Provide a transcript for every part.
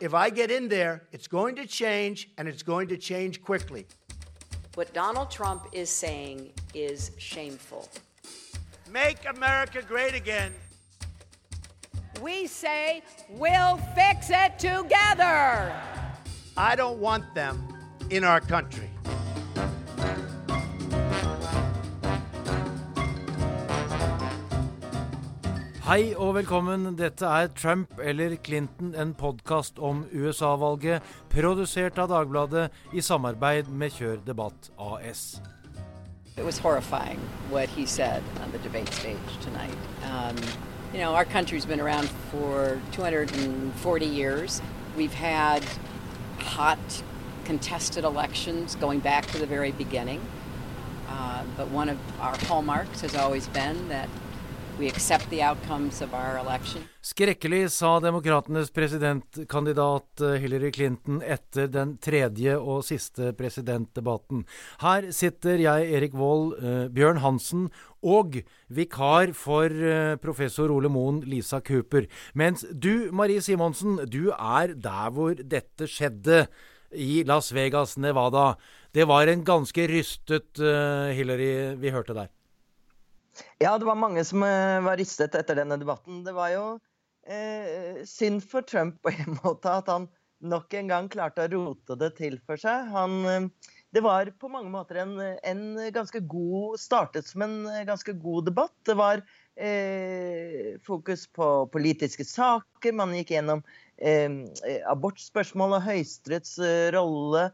If I get in there, it's going to change, and it's going to change quickly. What Donald Trump is saying is shameful. Make America great again. We say we'll fix it together. I don't want them in our country. Hei og velkommen. Dette er Trump eller Clinton, en podkast om USA-valget, produsert av Dagbladet i samarbeid med Kjør Debatt AS. It was horrifying what he said on the debate stage tonight. Um, you know, our country's been around for 240 years. We've had hot, contested elections going back to the very beginning. Uh, but one of our hallmarks has always been that Skrekkelig, sa demokratenes presidentkandidat eh, Hillary Clinton etter den tredje og siste presidentdebatten. Her sitter jeg, Erik Vold, eh, Bjørn Hansen og vikar for eh, professor Ole Moen, Lisa Cooper. Mens du, Marie Simonsen, du er der hvor dette skjedde. I Las Vegas, Nevada. Det var en ganske rystet Hillary vi hørte der. Ja, det var mange som eh, var ristet etter denne debatten. Det var jo eh, synd for Trump på en måte at han nok en gang klarte å rote det til for seg. Han, eh, det var på mange måter en, en, ganske god Startet som en ganske god debatt. Det var eh, fokus på politiske saker. Man gikk gjennom eh, abortspørsmål og Høyesteretts eh, rolle.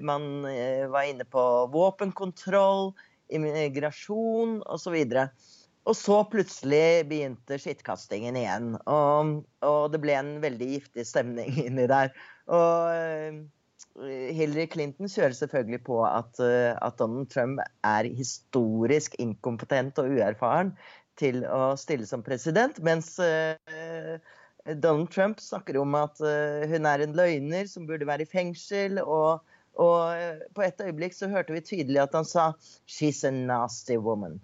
man var inne på våpenkontroll immigrasjon osv. Og, så plutselig begynte skittkastingen igjen. Og, og, det ble en veldig giftig stemning inni der. Og eh, Hillary Clinton kjører selvfølgelig på at, eh, at Donald Trump er historisk inkompetent og uerfaren til å stille som president, mens uh, Donald Trump snakker om at hun er en løgner som burde være i fengsel. og og eh, på et øyeblikk så hørte vi tydelig at han sa 'She's a nasty woman'.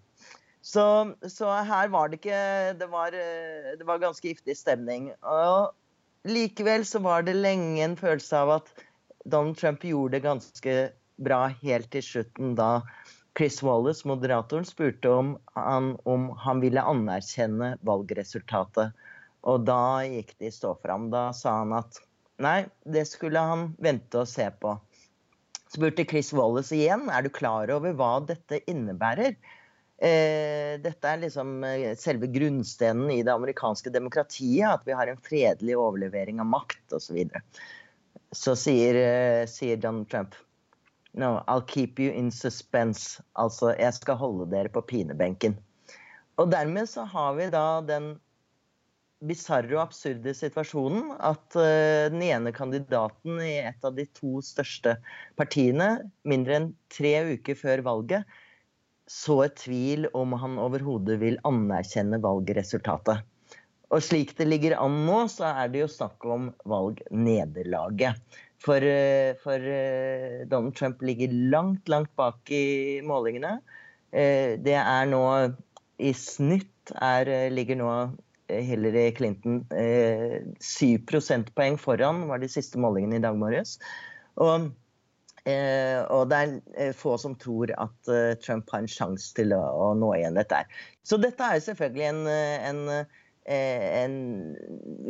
Så, så her var det ikke det var, eh, det var, ganske giftig stemning. Og likevel så var det lenge en følelse av at Donald Trump gjorde det ganske bra helt til slutten, da Chris Wallace, moderatoren, spurte om han, om han ville anerkjenne valgresultatet. Og da gikk de stå fram. Da sa han at nei, det skulle han vente og se på spurte Chris Wallace igjen er du klar over hva dette innebærer. Eh, dette er liksom eh, selve grunnstenen i det amerikanske demokratiet, at vi har en fredelig overlevering av makt osv. Så, videre. så sier, eh, sier Donald Trump No, I'll keep you in suspense. Altså, jeg skal holde dere på pinebenken. Og dermed så har vi da den bisarre og absurde situasjonen at uh, den ene kandidaten i et av de to største partiene, mindre enn tre uker før valget, så et tvil om han overhodet vil anerkjenne valgresultatet. Og slik det ligger an nå, så er det jo snakk om valgnederlaget. For, uh, for uh, Donald Trump ligger langt, langt bak i målingene. det er nå i snitt er, ligger nå Hillary Clinton eh, 7 prosentpoeng foran, var de siste målingene i dag morges. Og, eh, og det er eh, få som tror at eh, Trump har en sjanse til å, å, nå igjen dette. Så dette er selvfølgelig en, eh, en, en,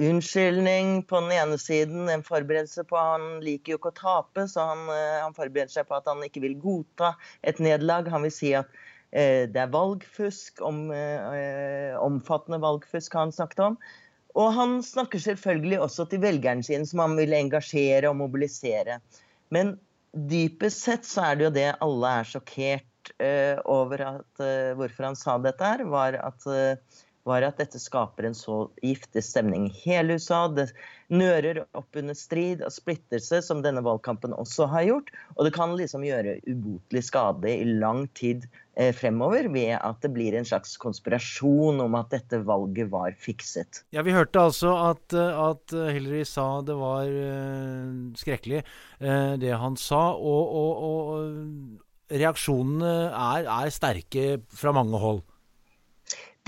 unnskyldning på den ene siden, en forberedelse på Han liker jo ikke å tape, så han, han forbereder seg på at han ikke vil godta et nederlag. Han vil si at Eh, det er valgfusk, om, eh, omfattende valgfusk har han snakket om. Og han snakker selvfølgelig også til velgeren sin, som han vil engasjere og mobilisere. Men dypest sett så er det jo det alle er sjokkert uh, over at hvorfor han sa dette her, var at, var at dette skaper en så giftig stemning i hele USA. Det nører opp under strid og splittelse, som denne valgkampen også har gjort. Og det kan liksom gjøre ubotelig skade i lang tid Eh, fremover ved at det blir en slags konspirasjon om at dette valget var fikset. Ja, Vi hørte altså at, eh, at Hillary sa det var skrekkelig, det han sa. Og, og, og reaksjonene er, er, sterke fra mange hold.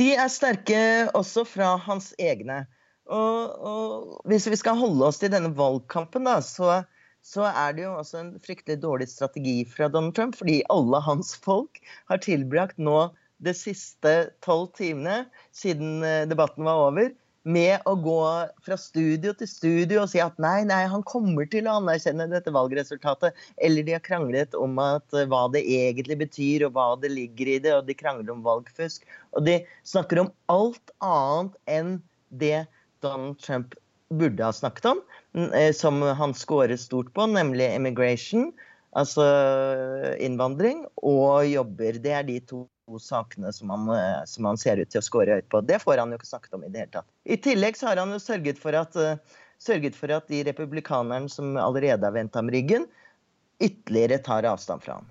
De er sterke også fra hans egne. Og, og hvis vi skal holde oss til denne valgkampen, da, så, så er det jo også en fryktelig dårlig strategi fra Donald Trump, fordi alle hans folk har tilbrakt nå de siste tolv timene siden eh, debatten var over, med å gå fra studio til studio og si at nei, nei, han kommer til å anerkjenne dette valgresultatet. Eller de har kranglet om at, uh, hva det egentlig betyr, og hva det ligger i det. Og de krangler om valgfusk. Og de snakker om alt annet enn det Donald Trump burde ha snakket om, uh, som han scorer stort på, nemlig immigration, altså innvandring, og jobber. Det er de to sakene som han, eh, som han, ser ut til å score høyt på. Det får han jo ikke snakket om i det hele tatt. I tillegg så har han jo sørget for at, eh, sørget for at de republikanerne som allerede har vendt ham ryggen, ytterligere tar avstand fra ham.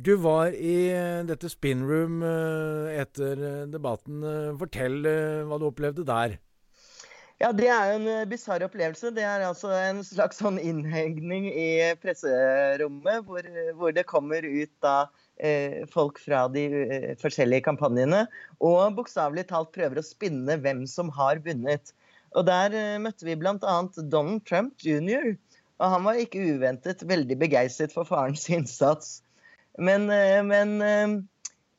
Du var i eh, dette spinroom etter debatten. Fortell hva du opplevde der. Ja, Det er jo en bisarr opplevelse. Det er altså en slags sånn innhegning i presserommet, hvor, hvor det kommer ut da folk fra de eh, forskjellige kampanjene. Og bokstavelig talt prøver å spinne hvem som har vunnet. Og der eh, møtte vi bl.a. Donald Trump jr. Og han var ikke uventet veldig begeistret for farens innsats. Men, men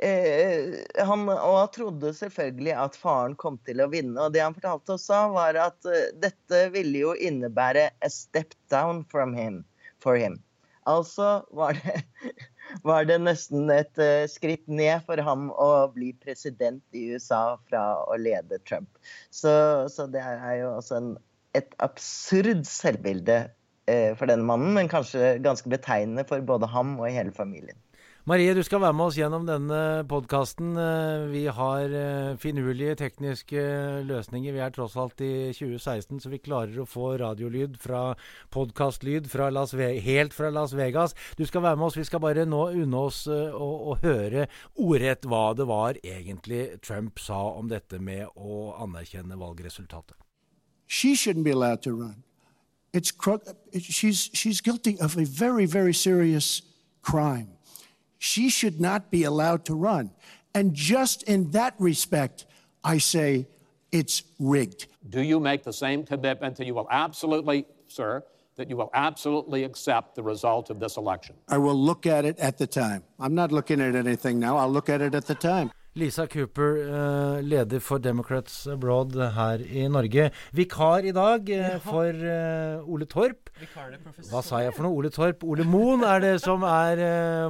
eh, han og trodde selvfølgelig at faren kom til å vinne. Og det han fortalte oss da, var at dette ville jo innebære a step down from him, for him. Altså var det var det nesten et uh, skritt ned for ham å bli president i USA fra å lede Trump. Så, så det er jo også en, et absurd selvbilde uh, for denne mannen, men kanskje ganske betegnende for både ham og hele familien. Marie, du skal være med oss gjennom denne podkasten. Eh, vi har eh, finurlige tekniske løsninger. Vi er tross alt i 2016, så vi klarer å få radiolyd fra podkastlyd helt fra Las Vegas. Du skal være med oss. Vi skal bare nå unne oss eh, å, å høre ordrett hva det var egentlig Trump sa om dette med å anerkjenne valgresultatet. She shouldn't be allowed to run. It's, she's, she's guilty of a very, very serious crime. She should not be allowed to run. And just in that respect, I say it's rigged. Do you make the same commitment that you will absolutely, sir, that you will absolutely accept the result of this election? I will look at it at the time. I'm not looking at anything now. I'll look at it at the time. Lisa Cooper, eh, leder for Democrats Abroad her i Norge. Vikar i dag eh, for eh, Ole Torp. Hva sa jeg for noe? Ole Torp? Ole Moen er det som er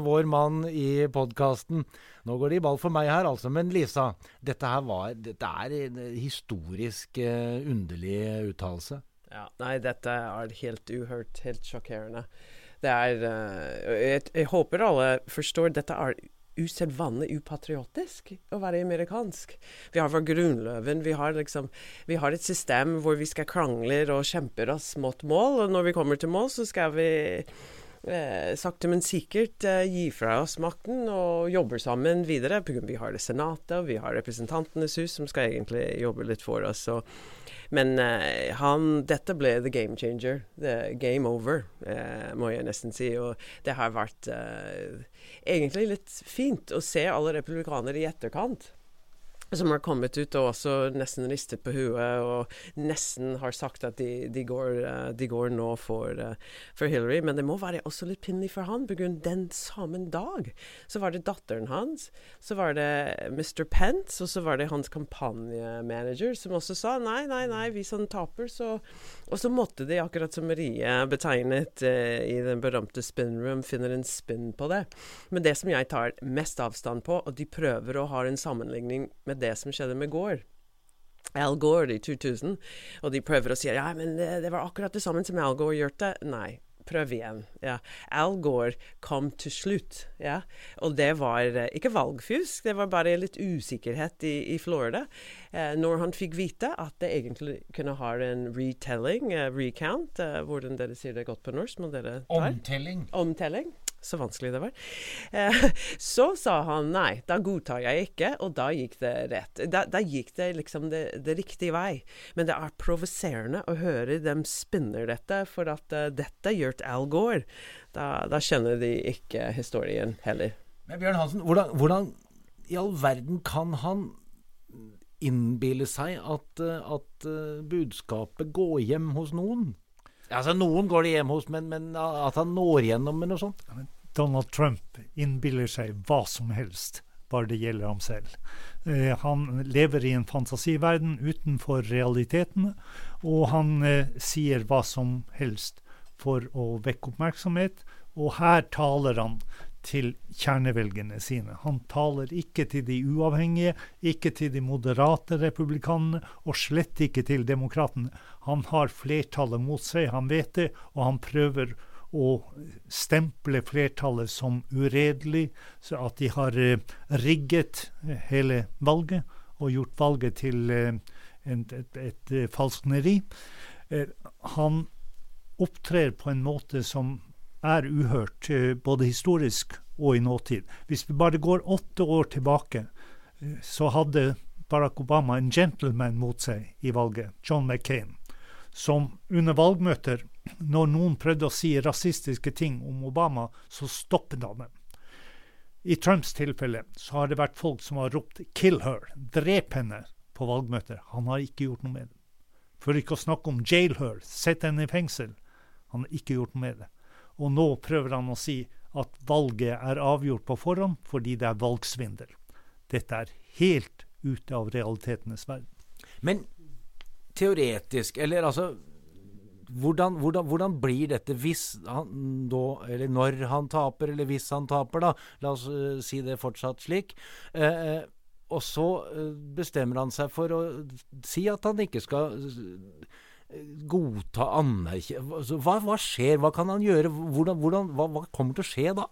vår mann i podkasten. Nå går det i ball for meg her, altså. Men Lisa, dette her var Dette er en historisk underlig uttalelse. Ja, nei, dette er helt uhørt. Helt sjokkerende. Det er jeg, jeg håper alle forstår dette er usedvanlig upatriotisk å være amerikansk. Vi har vår grunnløven, vi har, liksom, vi har et system hvor vi skal krangle og kjempe oss mot mål, og når vi kommer til mål, så skal vi eh, sakte, men sikkert eh, gi fra oss makten og jobber sammen videre. Vi har det Senatet, og vi har Representantenes hus, som skal egentlig jobbe litt for oss. Og, men eh, han, dette ble the game changer. The game over, eh, må jeg nesten si. Og det har vært eh, egentlig litt fint å se alle republikanere i etterkant som har kommet ut og også nesten ristet på huet og nesten har sagt at de, de, går, eh, de går, nå for, eh, for, Hillary. Men det må være også litt pinlig for han, på grunn den samme dag så var det datteren hans, så var det Mr. Pence, og så var det hans kampanjemanager som også sa nei, nei, nei, hvis han taper, så Og så måtte de, akkurat som Marie betegnet eh, i den berømte spin room, finner en spin på det. Men det som jeg tar mest avstand på, og de prøver å ha en sammenligning med det som skjedde med Gore. Al Gore i 2000, og de prøver å si ja, men det, det var akkurat det samme som Al Gore gjorde. Nei, prøv igjen. Ja. Al Gore kom til slutt, ja. Og det var eh, ikke valgfusk, det var bare litt usikkerhet i, i Florida. Eh, når han fikk vite at det egentlig kunne ha en retelling, uh, recount, uh, hvordan dere sier det godt på norsk. Må dere tar? Omtelling. Omtelling så vanskelig det var. Eh, så sa han nei, da godtar jeg ikke, og da gikk det rett. Da, da gikk det liksom det, det, riktige vei. Men det er provoserende å høre dem spinner dette, for at uh, dette gjør Al Gore. Da, da, kjenner de ikke historien heller. Men Bjørn Hansen, hvordan, hvordan i all verden kan han innbille seg at, eh, at eh, budskapet går hjem hos noen? Altså, Noen går det hjem hos, men, men at han når gjennom med noe sånt? Donald Trump innbiller seg hva som helst, bare det gjelder ham selv. Eh, han lever i en fantasiverden utenfor realitetene, og han eh, sier hva som helst for å vekke oppmerksomhet. Og her taler han til kjernevelgerne sine. Han taler ikke til de uavhengige, ikke til de moderate republikanerne, og slett ikke til demokratene. Han har flertallet mot seg, han vet det, og han prøver å stemple flertallet som uredelig, så at de har eh, rigget eh, hele valget og gjort valget til eh, et, et, et falskneri. Han opptrer på en måte som er uhørt, både historisk og i nåtid. Hvis vi bare går åtte år tilbake, så hadde Barack Obama en gentleman mot seg i valget, John McCain, som under valgmøter, når noen prøvde å si rasistiske ting om Obama, så stoppet han dem. I Trumps tilfelle så har det vært folk som har ropt 'kill her', drep henne, på valgmøter. Han har ikke gjort noe med det. For ikke å snakke om 'jail her', sett henne i fengsel. Han har ikke gjort noe med det. Og nå prøver han å si at valget er avgjort på forhånd fordi det er valgsvindel. Dette er helt ute av realitetenes verden. Men teoretisk, eller altså hvordan, hvordan, hvordan, blir dette hvis han da, eller når han taper, eller hvis han taper, da, la oss uh, si det fortsatt slik. Uh, og så uh, bestemmer han seg for å si at han ikke skal godta anerkjenne altså, hva, hva, skjer, hva kan han gjøre, hvordan, hvordan, hva, hva, kommer til å skje da?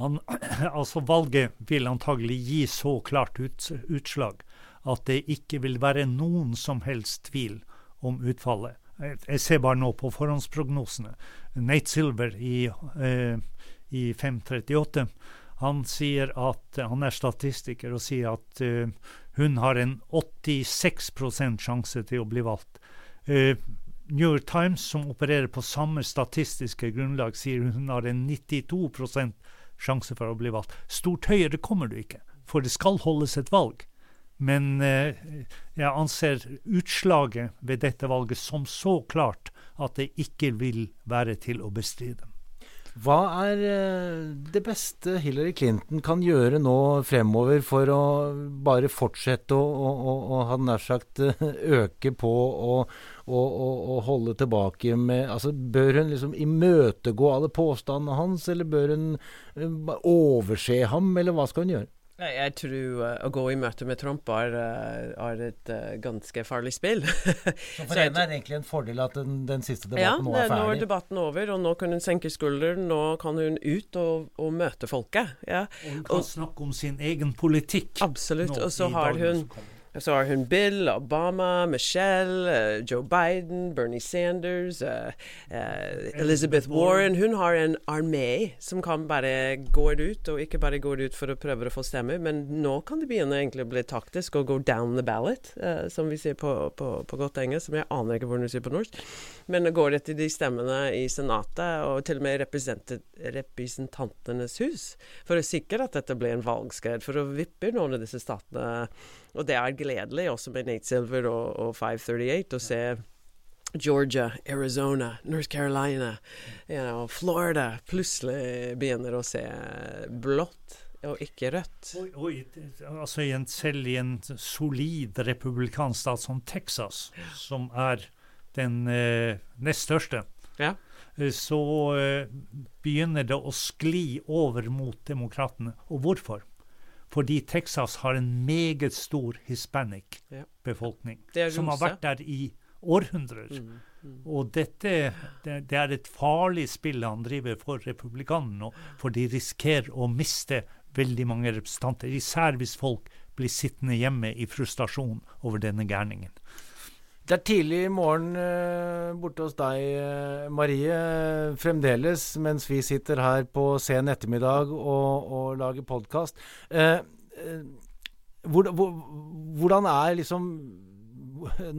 Han, altså Valget vil antagelig gi så klart ut, utslag at det ikke vil være noen som helst tvil om utfallet. Jeg ser bare nå på forhåndsprognosene. Nate Silver i, eh, i 538 han sier at han er statistiker og sier at eh, hun har en 86 sjanse til å bli valgt. Uh, New York Times, som opererer på samme statistiske grunnlag, sier hun har en 92% sjanse for å bli valgt. Stort høyere kommer du ikke, for det skal holdes et valg. Men uh, jeg anser utslaget ved dette valget som så klart at det ikke vil være til å bestride. Hva er eh, det beste Hillary Clinton kan gjøre nå fremover for å bare fortsette å, å, å hadde nær sagt eh, øke på og, holde tilbake med altså Bør hun liksom imøtegå alle påstandene hans, eller bør hun eh, overse ham, eller hva skal hun gjøre? Jeg tror uh, å gå i møte med Trump er, uh, er et uh, ganske farlig spill. så for henne er det egentlig en fordel at den, den siste debatten ja, nå er ferdig? Ja, nå er debatten over, og nå kan hun senke skulderen. Nå kan hun ut og, og møte folket. Ja. Og hun kan og, snakke om sin egen politikk. Absolutt. Og så har hun så har hun Bill, Obama, Michelle, uh, Joe Biden, Bernie Sanders, uh, uh, Elizabeth Warren. Hun har en armé som kan bare gå ut, og ikke bare går ut for å prøve å få stemmer, men nå kan det begynne egentlig å bli taktisk og gå down the ballot, som vi sier på, på, på, godt engelsk, som jeg aner ikke hvordan du sier på norsk. Men det går etter de stemmene i Senatet, og til og med Representantenes hus, for å sikre at dette blir en valgskred, for å vippe noen av disse statene og det er gledelig også med Nate Silver og, og 538 å se Georgia, Arizona, North Carolina, you know, Florida plutselig begynner å se blått og ikke rødt. Og, og, altså i en, selv i en solid republikansk stat som Texas, som er den eh, nest største, ja. Eh, så eh, begynner det å skli over mot demokratene. Og hvorfor? Fordi Texas har en meget stor hispanic befolkning, som har vært der i århundrer. Mm, mm. Og dette det, det, er et farlig spill han driver for republikanerne nå, for de risikerer å miste veldig mange representanter. Især hvis folk blir sittende hjemme i frustrasjon over denne gærningen. Det er tidlig i morgen uh, borte hos deg, uh, Marie, fremdeles, mens vi sitter her på sen ettermiddag og, og lager podkast. Hvor, hvor, hvordan er liksom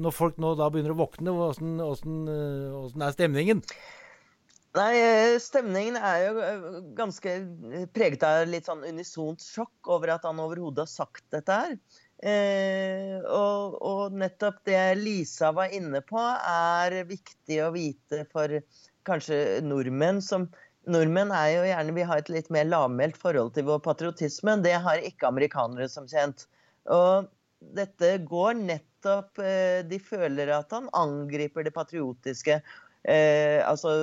Når folk nå da begynner å våkne, hvordan er stemningen? Nei, stemningen er jo ganske preget av litt sånn unisont sjokk over at han overhodet har sagt dette her. Eh, og, og, nettopp det Lisa var inne på, er viktig å vite for kanskje nordmenn som Nordmenn er jo gjerne Vi har et litt mer lavmælt forhold til vår patriotisme. Det har ikke amerikanere, som kjent. Og dette går nettopp eh, De føler at han angriper det patriotiske. Eh, altså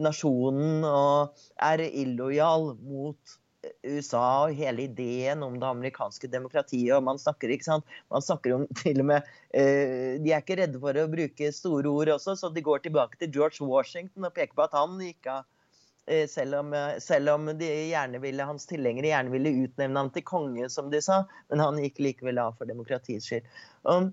nasjonen og er illojal mot USA og hele ideen om det amerikanske demokratiet. og Man snakker ikke sant? Man snakker om til og med eh, De er ikke redde for å bruke store ord også, så de går tilbake til George Washington og peker på at han gikk av. eh, selv om, eh, selv om de gjerne ville, hans tilhengere gjerne ville utnevne ham til konge, som de sa, men han gikk likevel av for demokratiets skyld. Eh,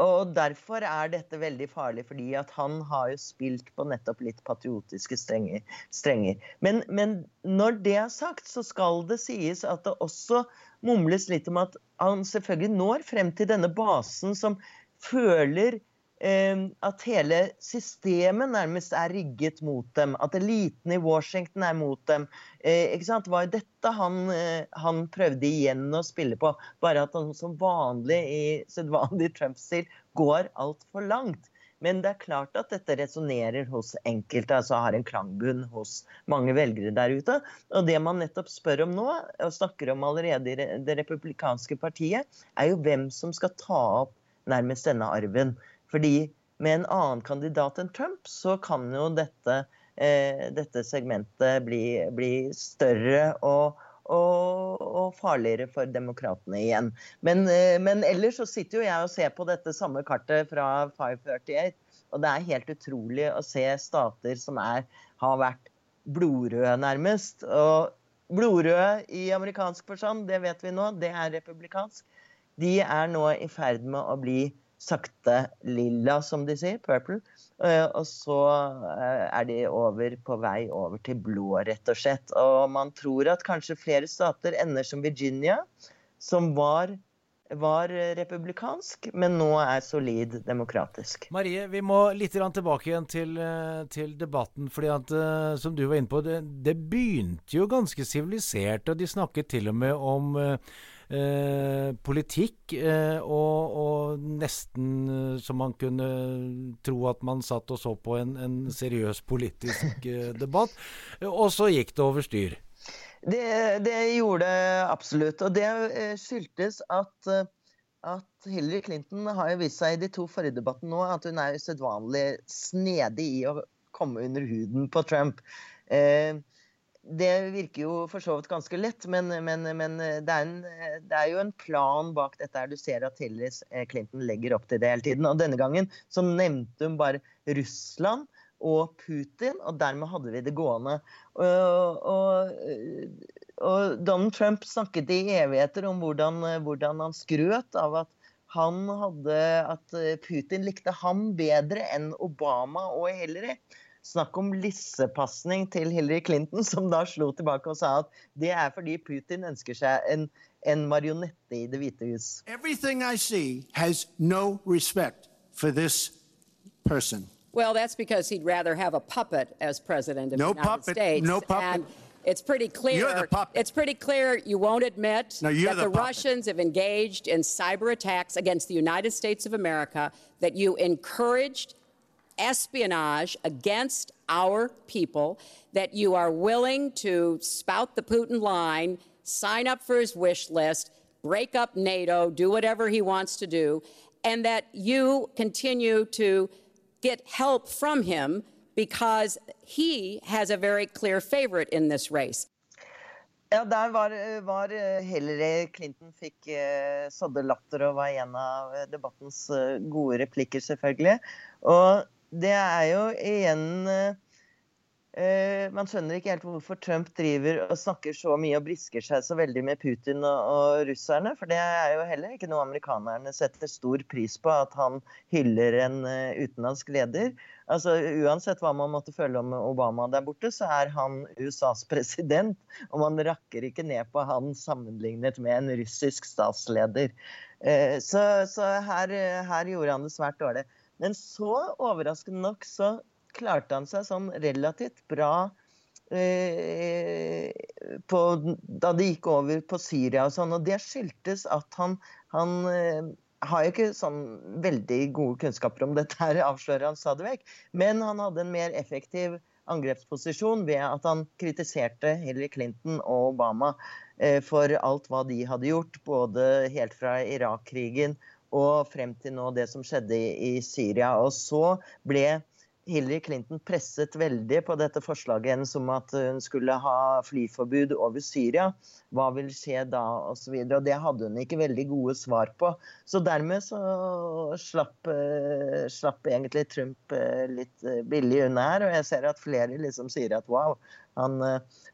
og Derfor er dette veldig farlig, fordi at han har jo spilt på nettopp litt patriotiske strenger. strenger. Men, men, når det er sagt, så skal det sies at det også mumles litt om at han selvfølgelig når frem til denne basen som føler at hele systemet nærmest er rigget mot dem. At eliten i Washington er mot dem. Eh? Det var jo dette han, eh, han, prøvde igjen å spille på. Bare at han som vanlig i sedvanlig Trump-stil går altfor langt. Men det er klart at dette resonnerer hos enkelte, altså har en klangbunn hos mange velgere der ute. Og det man nettopp spør om nå, og snakker om allerede i det republikanske partiet, er jo hvem som skal ta opp nærmest denne arven. Fordi med en annen kandidat enn Trump, så kan jo dette, eh, dette segmentet bli, bli større og, og, og, farligere for demokratene igjen. Men, eh, men, ellers så sitter jo jeg og ser på dette samme kartet fra 538. Og det er helt utrolig å se stater som er, har vært blodrøde, nærmest. Og blodrøde i amerikansk forstand, det vet vi nå, det er republikansk. De er nå i ferd med å bli sakte lilla, som de sier. Purple. Eh, og så eh, er de over på vei over til blå, rett og slett. Og man tror at kanskje flere stater ender som Virginia, som var var republikansk, men nå er solid demokratisk. Marie, vi må litt tilbake igjen til, eh, til debatten. fordi at, som du var inne på, det, det begynte jo ganske sivilisert. Og de snakket til og med om Eh, politikk, eh, og, og, nesten så som man kunne tro at man satt og så på en, en seriøs politisk debatt. Og så gikk det over styr. Det, det gjorde det absolutt. Og det skyldtes at, at Hillary Clinton har jo vist seg i de to forrige debattene nå at hun er usedvanlig snedig i å komme under huden på Trump. Eh, det virker jo for så vidt ganske lett, men, men, men det, er en, det, er jo en plan bak dette. her. Du ser at Hillary eh, Clinton legger opp til det hele tiden. Og denne gangen så nevnte hun bare Russland og Putin, og dermed hadde vi det gående. Og, og, og Donald Trump snakket i evigheter om hvordan, hvordan han skrøt av at han hadde at Putin likte ham bedre enn Obama og Hillary. Snakk om lissepasning til Hillary Clinton, som da slo tilbake og sa at det er fordi Putin ønsker seg en, en marionette i Det hvite hus. Everything I see has no respect for this person. Well, that's because he'd rather have a puppet as president of no the United puppet, States. No puppet. And it's pretty clear. You're the puppet. It's pretty clear you won't admit no, that the, the Russians have engaged in cyber attacks against the United States of America, that you encouraged espionage against our people, that you are willing to spout the Putin line, sign up for his wish list, break up NATO, do whatever he wants to do, and that you continue to get help from him because he has a very clear favorite in this race. Ja, der var, var Hillary Clinton fikk uh, sådde latter og var en av debattens uh, gode replikker, selvfølgelig. Og det er jo igjen eh, Man skjønner ikke helt hvorfor Trump driver og snakker så mye og brisker seg så veldig med Putin og, og, russerne. For det er jo heller ikke noe amerikanerne setter stor pris på, at han hyller en uh, utenlandsk leder. Altså Uansett hva man måtte føle om Obama der borte, så er han USAs president. Og man rakker ikke ned på han sammenlignet med en russisk statsleder. Så, så her, her gjorde han det svært dårlig. Men så, overraskende nok, så klarte han seg sånn relativt bra eh, på, da det gikk over på Syria og sånn. Og det skyldtes at han, han eh, har jo ikke sånn veldig gode kunnskaper om dette, her, avslører han stadig vekk. Men han hadde en mer effektiv angrepsposisjon ved at han kritiserte Hillary Clinton og Obama eh, for alt hva de hadde gjort, både helt fra Irak-krigen og frem til nå det som skjedde i, Syria. Og så ble Hillary Clinton presset veldig på dette forslaget hennes om at hun skulle ha flyforbud over Syria. Hva vil skje da, osv. Og, og det hadde hun ikke veldig gode svar på. Så dermed så slapp, uh, slapp egentlig Trump uh, litt uh, billig unna her. Og jeg ser at flere liksom sier at wow, han,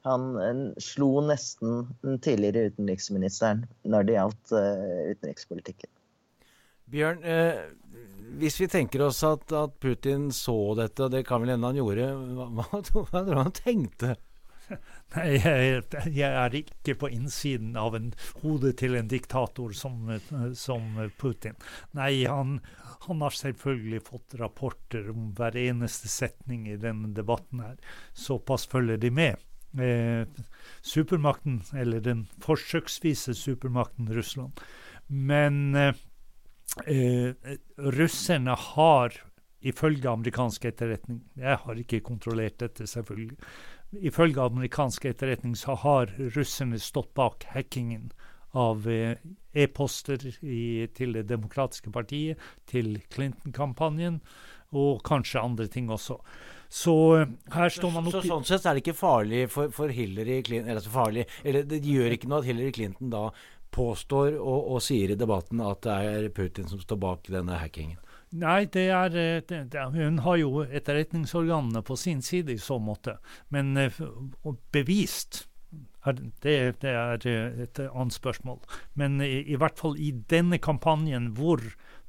han slo nesten den tidligere utenriksministeren når det gjaldt utenrikspolitikken. Bjørn, eh, hvis vi tenker oss at, at, Putin så dette, og det kan vel hende han gjorde, hva, tror du han tenkte? Nei, jeg, jeg, er ikke på innsiden av en hodet til en diktator som, som Putin. Nei, han, han, har selvfølgelig fått rapporter om hver eneste setning i denne debatten her. Såpass følger de med. Eh, supermakten, eller den forsøksvise supermakten Russland. Men eh, eh, russerne har, ifølge amerikansk etterretning Jeg har ikke kontrollert dette, selvfølgelig. Ifølge amerikansk etterretning så har russerne stått bak hackingen av eh, e-poster til Det demokratiske partiet, til Clinton-kampanjen, og kanskje andre ting også. Så eh, her står man oppi Så Sånn sett er det ikke farlig for, for Hillary Clinton Eller så farlig Eller det gjør ikke noe at Hillary Clinton da påstår og, og, sier i debatten at det er Putin som står bak denne hackingen? Nei, det er, eh, det, det, hun har jo etterretningsorganene på sin side i så måte. Men uh, bevist det, det, er eh, et annet spørsmål. Men i, i, hvert fall i denne kampanjen hvor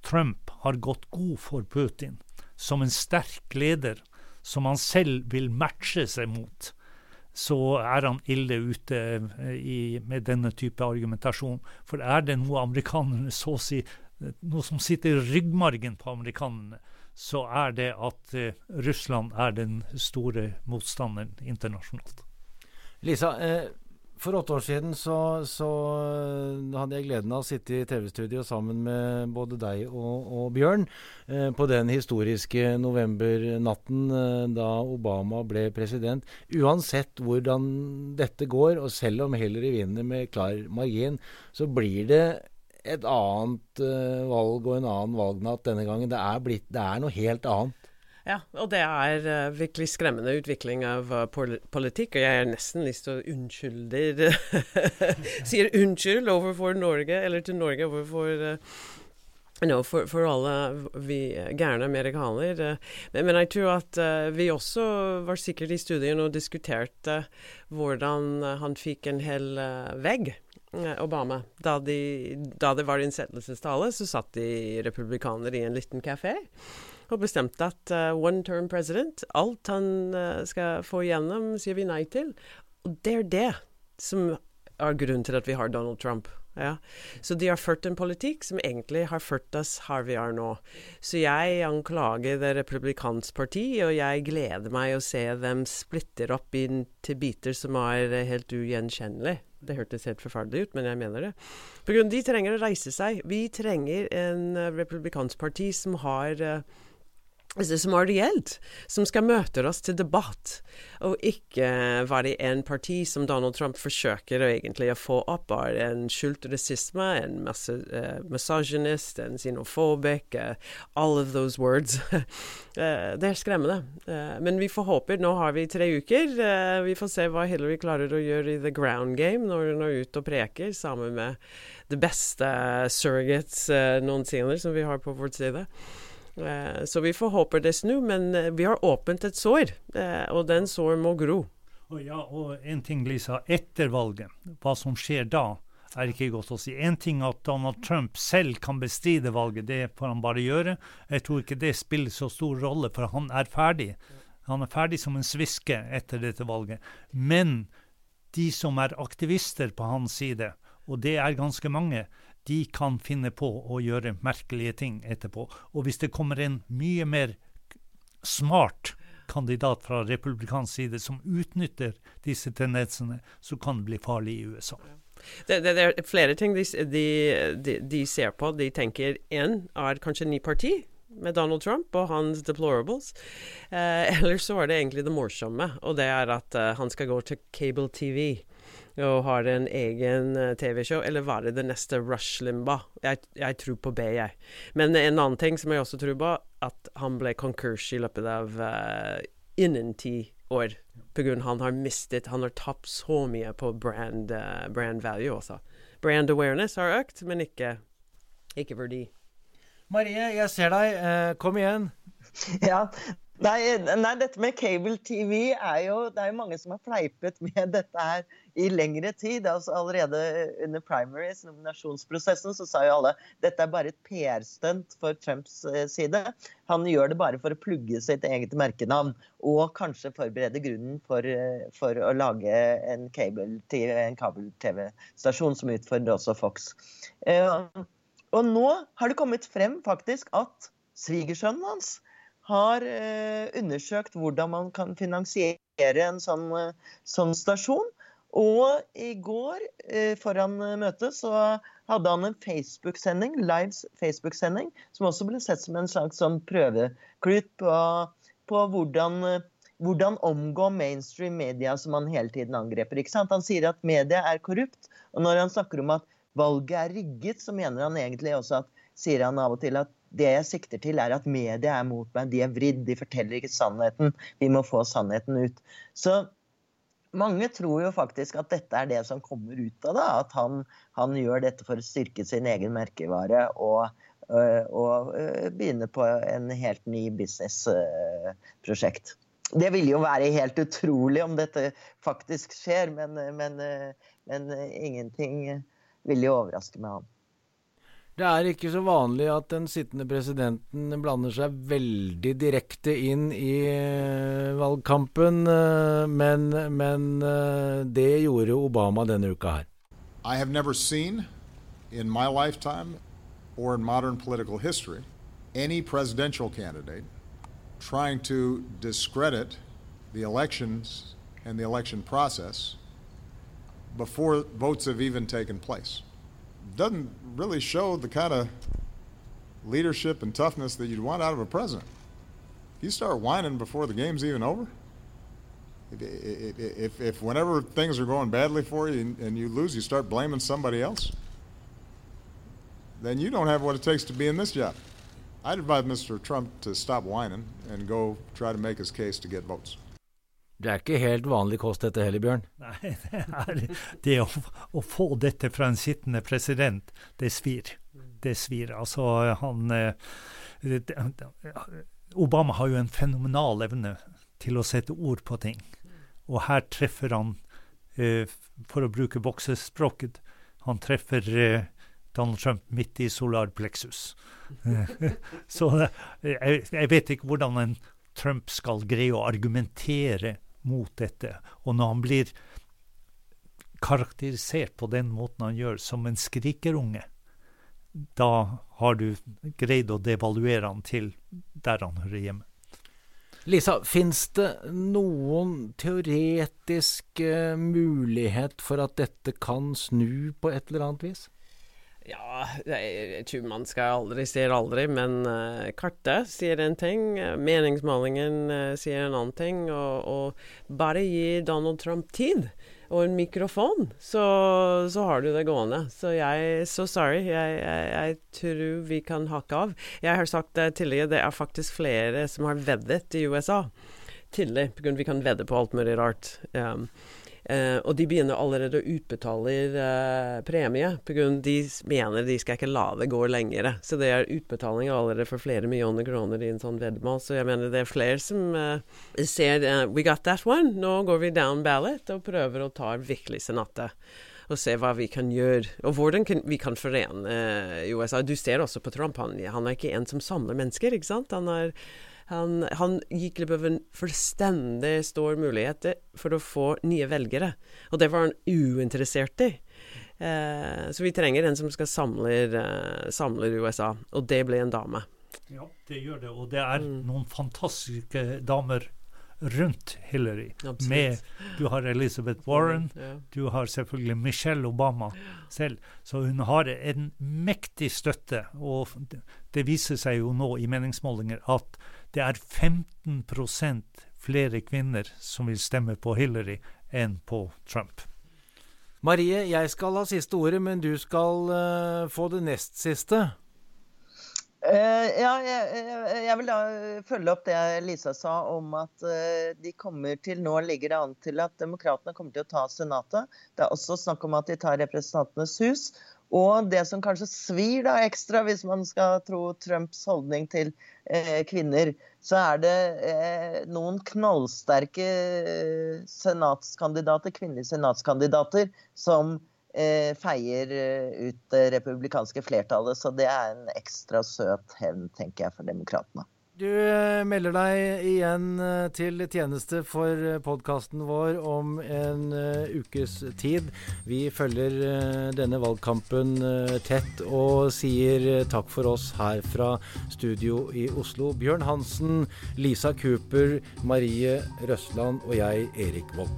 Trump har gått god for Putin som en sterk leder som han selv vil matche seg mot, så er han ille ute eh, i, med denne type argumentasjon. For er det noe amerikanerne så å si noe som sitter i ryggmargen på amerikanerne, så er det at uh, Russland er den store motstanderen internasjonalt. Lisa, eh, for åtte år siden så, så, eh, hadde jeg gleden av å sitte i TV-studio sammen med både deg og, og Bjørn eh, på den historiske novembernatten eh, da Obama ble president. Uansett hvordan dette går, og selv om Hillary vinner med klar margin, så blir det et annet eh, valg og en annen valgnatt denne gangen. Det er, blitt, det er noe helt annet. Ja, og det er uh, virkelig skremmende utvikling av uh, politikk. Og jeg har nesten lyst til å unnskylde Sier unnskyld overfor Norge, eller til Norge overfor uh, No, for, for, alle vi gærne amerikanere. Men, men, jeg tror at uh, vi også var sikkert i studien og diskuterte hvordan han fikk en hel uh, vegg, Obama. Da, de, da det var innsettelsestale, så satt de republikanere i en liten kafé og bestemte at uh, one term president, alt han uh, skal få igjennom, sier vi nei til. Og det er det som er grunnen til at vi har Donald Trump. Ja. Så de har ført en politikk som egentlig har ført oss her vi er nå. Så jeg anklager Det republikanske parti, og jeg gleder meg å se dem splitter opp inn til biter som er helt ugjenkjennelige. Det hørtes helt forferdelig ut, men jeg mener det. På grunn av De trenger å reise seg. Vi trenger en republikansk parti som har uh, som er reelt, som skal møte oss til debatt, og ikke være en parti som Donald Trump forsøker å egentlig å få opp av en skjult rasisme, en masse, misogynist, en xenofobik, uh, all of those words. uh, det er skremmende. Men vi får håpe. Nå har vi tre uker. vi får se hva Hillary klarer å gjøre i the ground game når hun er ute og preker sammen med det beste surrogates noensinne som vi har på vår side. Eh, så vi får håpe det snur, men eh, vi har åpent et sår, eh, og den sår må gro. Og ja, og en ting, Lisa. Etter valget, hva som skjer da, er ikke godt å si. En ting at Donald Trump selv kan bestride valget, det får han bare gjøre. Jeg tror ikke det spiller så stor rolle, for han er ferdig. Han er ferdig som en sviske etter dette valget. Men de som er aktivister på hans side, og det er ganske mange, de kan finne på å gjøre merkelige ting etterpå. Og hvis det kommer en mye mer smart kandidat fra republikansk side som utnytter disse tendensene, så kan det bli farlig i USA. Det, det, det er flere ting de, de, de, ser på. De tenker én er kanskje ny parti med Donald Trump og hans deplorables. Eh, eller så er det egentlig det morsomme, og det er at uh, han skal gå til cable TV og har en egen uh, TV-show, eller være det neste Rush Limbaugh. Jeg, jeg, tror på B, jeg. Men en annen ting som jeg også tror på, at han ble konkurs i løpet av uh, innen ti år. Pga. han har mistet Han har tapt så mye på brand, brand value også. Brand awareness har økt, men ikke, ikke verdi. Marie, jeg ser deg. Uh, kom igjen. Ja. Nei, nei, dette med cable-TV er jo Det er jo mange som har fleipet med dette her i lengre tid. Altså Allerede under primaries, nominasjonsprosessen, så sa jo alle dette er bare et PR-stunt for Trumps eh, side. Han gjør det bare for å plugge sitt eget merkenavn og kanskje forberede grunnen for, eh, for å lage en kabel-TV-stasjon som utfordrer også Fox. Uh, og nå har det kommet frem faktisk at svigersønnen hans har eh, undersøkt hvordan man kan finansiere en sånn, eh, sånn stasjon. Og i går, eh, foran møtet, så hadde han en Facebook-sending, live Facebook-sending, som også ble sett som en slags sånn prøveklut på, på hvordan, hvordan omgå mainstream media som han hele tiden angreper. Han sier at media er korrupt, og når han snakker om at valget er rigget, så mener han egentlig også at sier han av og til at det jeg sikter til, er at media er mot meg. De er vridd, de forteller ikke sannheten. Vi må få sannheten ut. Så mange tror jo faktisk at dette er det som kommer ut av det. At han, han gjør dette for å styrke sin egen merkevare og, øh, og øh, begynne på en helt ny businessprosjekt. Det ville jo være helt utrolig om dette faktisk skjer, men, men, øh, men ingenting vil jo overraske meg, han. Det er ikke så vanlig at den sittende presidenten blander seg veldig direkte inn i uh, valgkampen, uh, men, men uh, det gjorde Obama denne uka her. I have never seen in my lifetime or in modern political history any presidential candidate trying to discredit the elections and the election process before votes have even taken place. Doesn't really show the kind of leadership and toughness that you'd want out of a president. If you start whining before the game's even over, if, if, if whenever things are going badly for you and, and you lose, you start blaming somebody else, then you don't have what it takes to be in this job. I'd advise Mr. Trump to stop whining and go try to make his case to get votes. Det er ikke helt vanlig kost dette heller, Bjørn? Nei, det, er, det å, å, få dette fra en sittende president, det svir. Det svir. Altså, han Obama har jo en fenomenal evne til å sette ord på ting. Og her treffer han, eh, for å bruke boksespråket, han treffer eh, Donald Trump midt i solar plexus. Så jeg, jeg vet ikke hvordan en Trump skal greie å argumentere mot dette. Og når han blir karakterisert på den måten han gjør, som en skrikerunge, da har du greid å devaluere han til der han hører hjemme. Lisa, fins det noen teoretisk uh, mulighet for at dette kan snu på et eller annet vis? Ja, jeg tror man skal aldri sier aldri, men uh, kartet sier en ting, meningsmålingen uh, sier en annen ting, og, og bare gi Donald Trump tid og en mikrofon, så, så, har du det gående. Så jeg så sorry. Jeg, jeg, jeg, tror vi kan hakke av. Jeg har sagt det tidligere, det er faktisk flere som har veddet i USA. Tidlig, pga. vi kan vedde på alt mulig rart. Um, Uh, og de begynner allerede å utbetale eh, premie, pga. de mener de skal ikke la det gå lenger. Så det er utbetaling allerede for flere millioner kroner i en sånn veddemål. Så jeg mener det er flere som eh, ser We got that one. Nå går vi down ballot og prøver å ta virkelig senatet. Og se hva vi kan gjøre, og hvordan kan, vi kan forene USA. Du ser også på Trump, han, han er ikke en som samler mennesker, ikke sant? Han er han, han gikk glipp av en fullstendig stor mulighet for å få nye velgere, og det var han uinteressert i. Eh, så vi trenger en som skal samle, eh, samler USA, og det ble en dame. Ja, det gjør det, og det er mm. noen fantastiske damer rundt Hillary. Absolutt. Med, du har Elizabeth Warren, Ja. du har selvfølgelig Michelle Obama selv. Så hun har en mektig støtte. Og det- det viser seg jo nå i meningsmålinger at det er 15% flere kvinner som vil stemme på Hillary enn på Trump. Marie, jeg skal ha siste ordet, men du skal uh, få det nest siste. Uh, ja, jeg, jeg, jeg vil da følge opp det Lisa sa om at uh, de kommer til Nå ligger det an til at demokratene kommer til å ta Senatet. Det er også snakk om at de tar Representantenes hus. Og det som kanskje svir da ekstra, hvis man skal tro Trumps holdning til eh, kvinner, så er det eh, noen knallsterke eh, senatskandidater, kvinnelige senatskandidater som eh, feier eh, ut det republikanske flertallet. Så det er en ekstra søt hevn, tenker jeg, for demokratene. Du eh, melder deg igjen eh, til tjeneste for podkasten vår om en eh, ukes tid. Vi følger eh, denne valgkampen eh, tett og sier eh, takk for oss her fra studio i Oslo. Bjørn Hansen, Lisa Cooper, Marie Røsland og jeg, Erik Vold.